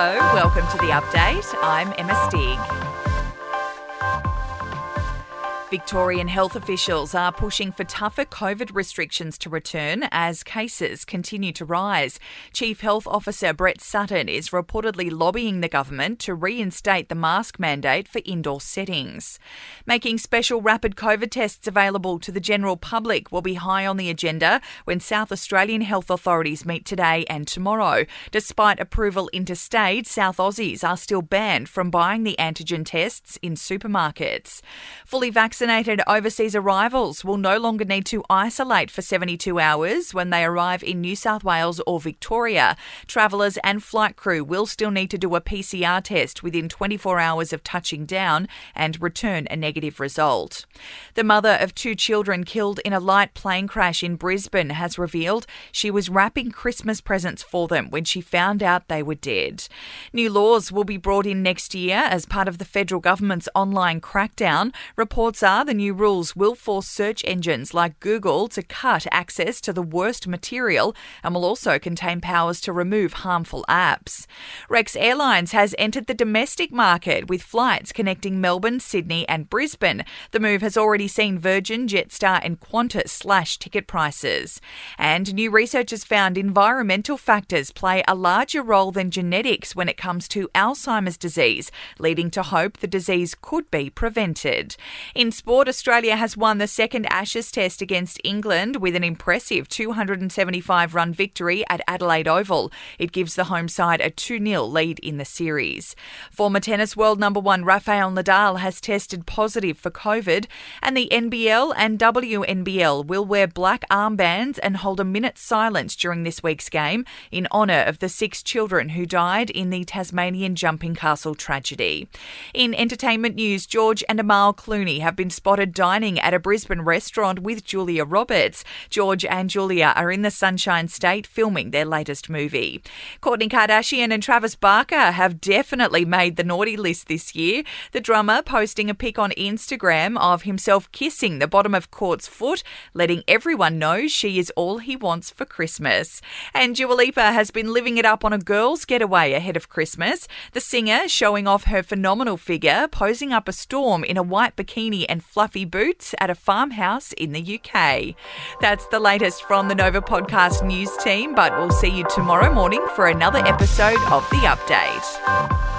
Hello, welcome to the update. I'm Emma Stig. Victorian health officials are pushing for tougher COVID restrictions to return as cases continue to rise. Chief Health Officer Brett Sutton is reportedly lobbying the government to reinstate the mask mandate for indoor settings. Making special rapid COVID tests available to the general public will be high on the agenda when South Australian health authorities meet today and tomorrow. Despite approval interstate, South Aussies are still banned from buying the antigen tests in supermarkets. Fully vaccinated Vaccinated overseas arrivals will no longer need to isolate for 72 hours when they arrive in New South Wales or Victoria. Travellers and flight crew will still need to do a PCR test within 24 hours of touching down and return a negative result. The mother of two children killed in a light plane crash in Brisbane has revealed she was wrapping Christmas presents for them when she found out they were dead. New laws will be brought in next year as part of the federal government's online crackdown. Reports are the new rules will force search engines like Google to cut access to the worst material and will also contain powers to remove harmful apps. Rex Airlines has entered the domestic market with flights connecting Melbourne, Sydney, and Brisbane. The move has already seen Virgin, Jetstar, and Qantas slash ticket prices. And new research has found environmental factors play a larger role than genetics when it comes to Alzheimer's disease, leading to hope the disease could be prevented. In sport, Australia has won the second Ashes test against England with an impressive 275 run victory at Adelaide Oval. It gives the home side a 2 0 lead in the series. Former tennis world number one Rafael Nadal has tested positive for COVID, and the NBL and WNBL will wear black armbands and hold a minute's silence during this week's game in honour of the six children who died in the Tasmanian jumping castle tragedy. In entertainment news, George and Amal Clooney have been been spotted dining at a Brisbane restaurant with Julia Roberts. George and Julia are in the Sunshine State filming their latest movie. Kourtney Kardashian and Travis Barker have definitely made the naughty list this year. The drummer posting a pic on Instagram of himself kissing the bottom of Kourt's foot, letting everyone know she is all he wants for Christmas. And Dua Lipa has been living it up on a girls' getaway ahead of Christmas. The singer showing off her phenomenal figure, posing up a storm in a white bikini and and fluffy boots at a farmhouse in the UK. That's the latest from the Nova Podcast news team, but we'll see you tomorrow morning for another episode of The Update.